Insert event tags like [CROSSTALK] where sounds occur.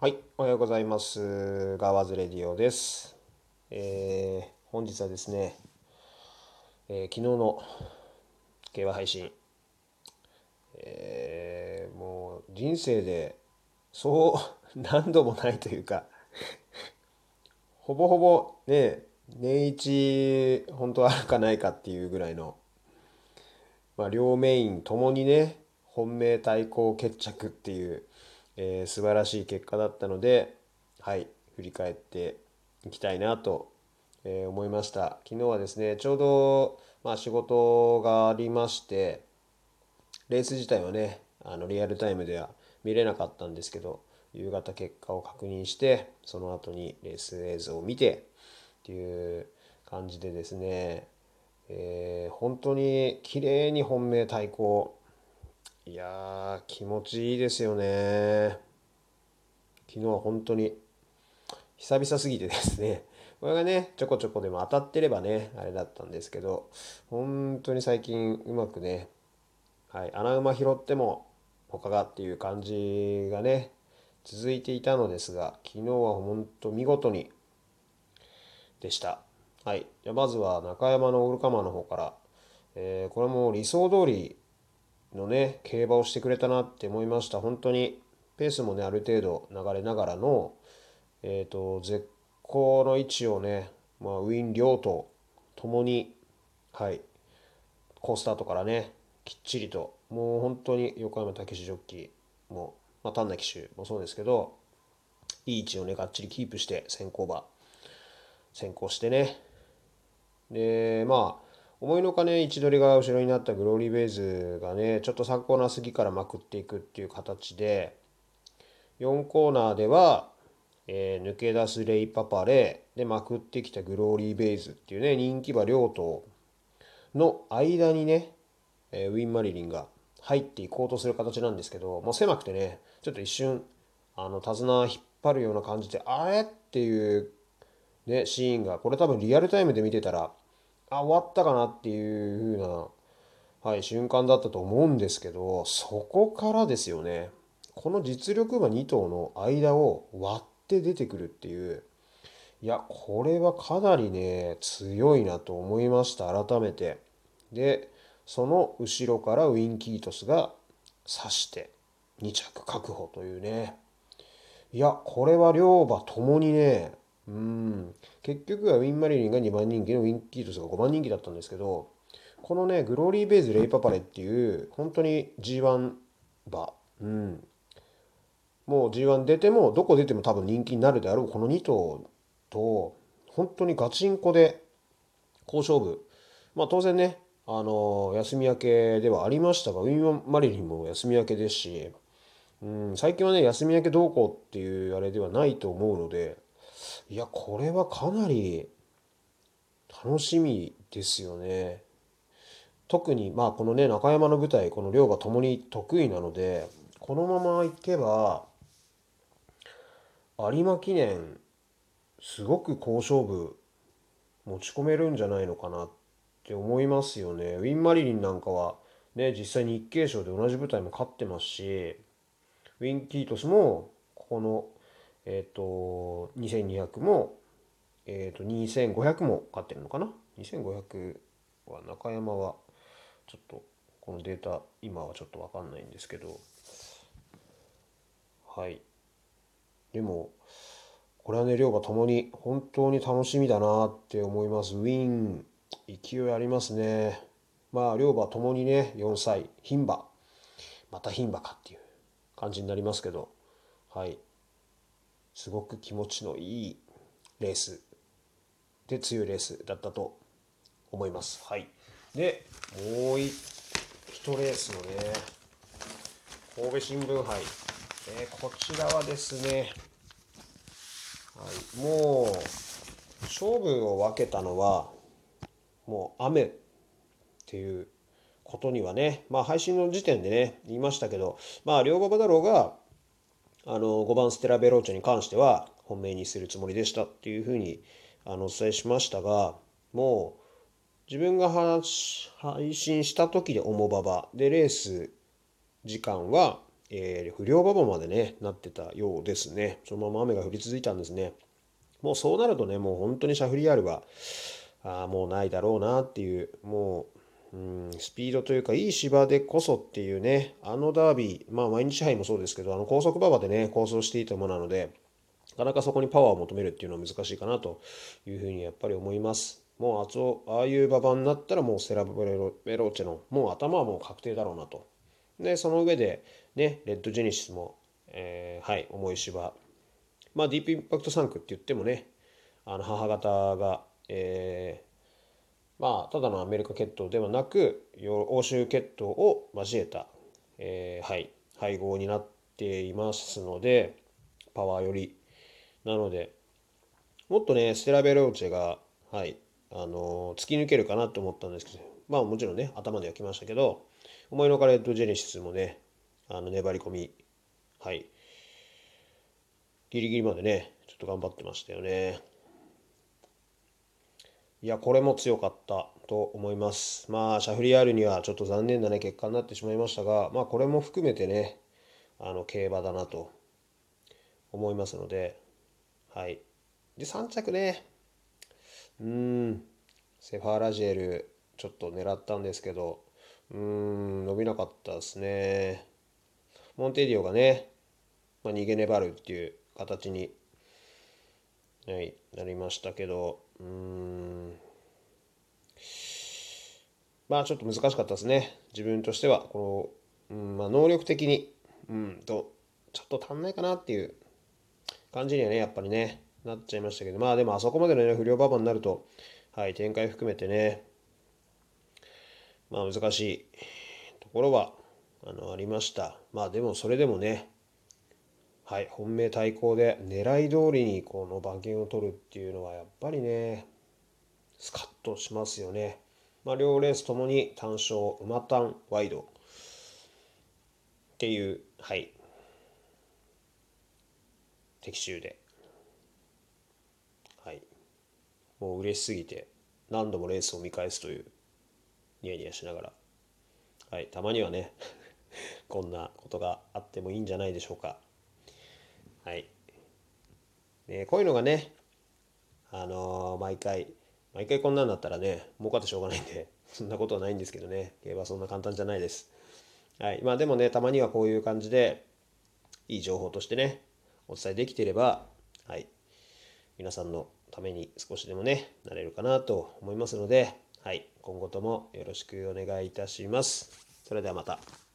はい、おはようございます。ガワズレディオです。えー本日はですね、えー昨日の競馬配信、えーもう人生でそう [LAUGHS] 何度もないというか、[LAUGHS] ほぼほぼね、年一本当あるかないかっていうぐらいの、まあ、両メインともにね本命対抗決着っていう、えー素晴らしい結果だったのではい振り返っていきたいなと、えー思いました。昨日はですねちょうど、まあ、仕事がありましてレース自体はねあのリアルタイムでは見れなかったんですけど夕方結果を確認してその後にレース映像を見てっていう感じでですね、えー本当に綺麗に本命対抗いやー気持ちいいですよね昨日は本当に久々すぎてですね [LAUGHS] これがねちょこちょこでも当たってればねあれだったんですけど本当に最近うまくねはい、穴馬拾っても他がっていう感じがね続いていたのですが昨日は本当見事にでした。はい、じゃまずは中山のオールカマーの方から、えーこれも理想通りのね競馬をしてくれたなって思いました。本当に。ペースもねある程度流れながらの、えー、と絶好の位置をね、まあ、ウィン両とともにはい好スタートからねきっちりともう本当に横山武史ジョッキーも、まあ、丹那騎手もそうですけどいい位置をねがっちりキープして先行馬先行してね。でまあ思いのかね位置取りが後ろになったグローリーベイズがねちょっと3コーナー過ぎからまくっていくっていう形で4コーナーでは、えー抜け出すレイパパレでまくってきたグローリーベイズっていうね人気馬両党の間にね、えーウィン・マリリンが入っていこうとする形なんですけどもう狭くてねちょっと一瞬あの手綱引っ張るような感じであれ？っていうね、シーンがこれ多分リアルタイムで見てたらあ終わったかなっていう風な、はい、瞬間だったと思うんですけどそこからですよね。この実力馬2頭の間を割って出てくるっていう。いやこれはかなりね強いなと思いました改めて。でその後ろからウィン・キートスが刺して2着確保というね。いやこれは両馬ともにねうん。結局はウィン・マリリンが2番人気のウィン・キートスが5番人気だったんですけどこのねグローリー・ベイズ・レイ・パパレっていう本当に G1 馬うん。もう G1 出てもどこ出ても多分人気になるであろうこの2頭と本当にガチンコで好勝負。まあ当然ねあの休み明けではありましたがウィン・マリリンも休み明けですしうん、最近はね休み明けどうこうっていうあれではないと思うのでいやこれはかなり楽しみですよね。特にまあこのね中山の舞台この両馬ともに得意なのでこのままいけば有馬記念すごく好勝負持ち込めるんじゃないのかなって思いますよね。ウィン・マリリンなんかはね実際に日経賞で同じ舞台も勝ってますしウィン・キートスもここの、えっと2200も、えっと2500も勝ってるのかな？2500は中山はちょっとこのデータ今はちょっと分かんないんですけど。はい。でもこれはね両馬ともに本当に楽しみだなって思います。ウィン勢いありますね。まあ両馬ともにね4歳牝馬。また牝馬かっていう感じになりますけど。はい。すごく気持ちのいいレース。で強いレースだったと思います。はい。でもう一レースのね神戸新聞杯、えーこちらはですね、はい、もう勝負を分けたのはもう雨っていうことにはね、まあ、配信の時点でね言いましたけど、まあ、両馬場だろうがあの5番ステラ・ベローチェに関しては本命にするつもりでしたっていうふうにあのお伝えしましたがもう自分がは配信した時で重馬場でレース時間はえー、不良馬場までね、なってたようですね。そのまま雨が降り続いたんですね。もうそうなるとね、もう本当にシャフリヤールは、あもうないだろうなっていう、もう、うん、スピードというか、いい芝でこそっていうね、あのダービー、まあ毎日杯もそうですけど、あの高速馬場でね、構想していたものなので、なかなかそこにパワーを求めるっていうのは難しいかなというふうにやっぱり思います。もうあつああいう馬場になったらもうセラブレロベローチェのもう頭はもう確定だろうなと。で、その上でね、レッドジェネシスも、えー、はい、重い芝。まあディープインパクト3区って言ってもね、あの母方が、えー、まあただのアメリカ血統ではなく欧州血統を交えた、えー、はい配合になっていますのでパワーよりなのでもっとねステラベローチェがはいあの突き抜けるかなと思ったんですけどまあもちろんね頭ではきましたけど思いのかレッドジェネシスもねあの粘り込みはいギリギリまでねちょっと頑張ってましたよね。いやこれも強かったと思います。まあシャフリヤールにはちょっと残念なね結果になってしまいましたがまあこれも含めてねあの競馬だなと思いますのではい。で3着ね。うん、セファーラジエル、ちょっと狙ったんですけど、うん、伸びなかったですね。モンテディオがね、まあ、逃げ粘るっていう形に、はい、なりましたけど、まあちょっと難しかったですね。自分としては、この、うんまあ、能力的に、うんと、ちょっと足んないかなっていう感じにはね、やっぱりね、なっちゃいましたけど、まあでもあそこまでの、ね、不良馬場になると、はい、展開含めてね、まあ難しいところはあのありました。まあでもそれでもね、はい、本命対抗で狙い通りにこの馬券を取るっていうのはやっぱりね、スカッとしますよね。まあ、両レースともに単勝馬単ワイド。っていう、はい、的中で。はい。もう嬉しすぎて何度もレースを見返すというニヤニヤしながら。はいたまにはね [LAUGHS] こんなことがあってもいいんじゃないでしょうか。はい、ね、こういうのがねあのー、毎回毎回こんなんだったらね儲かってしょうがないんで [LAUGHS] そんなことはないんですけどね。競馬そんな簡単じゃないです。はい。まあでもねたまにはこういう感じでいい情報としてねお伝えできていればはい。皆さんのために少しでもね、なれるかなと思いますので、はい、今後ともよろしくお願いいたします。それではまた。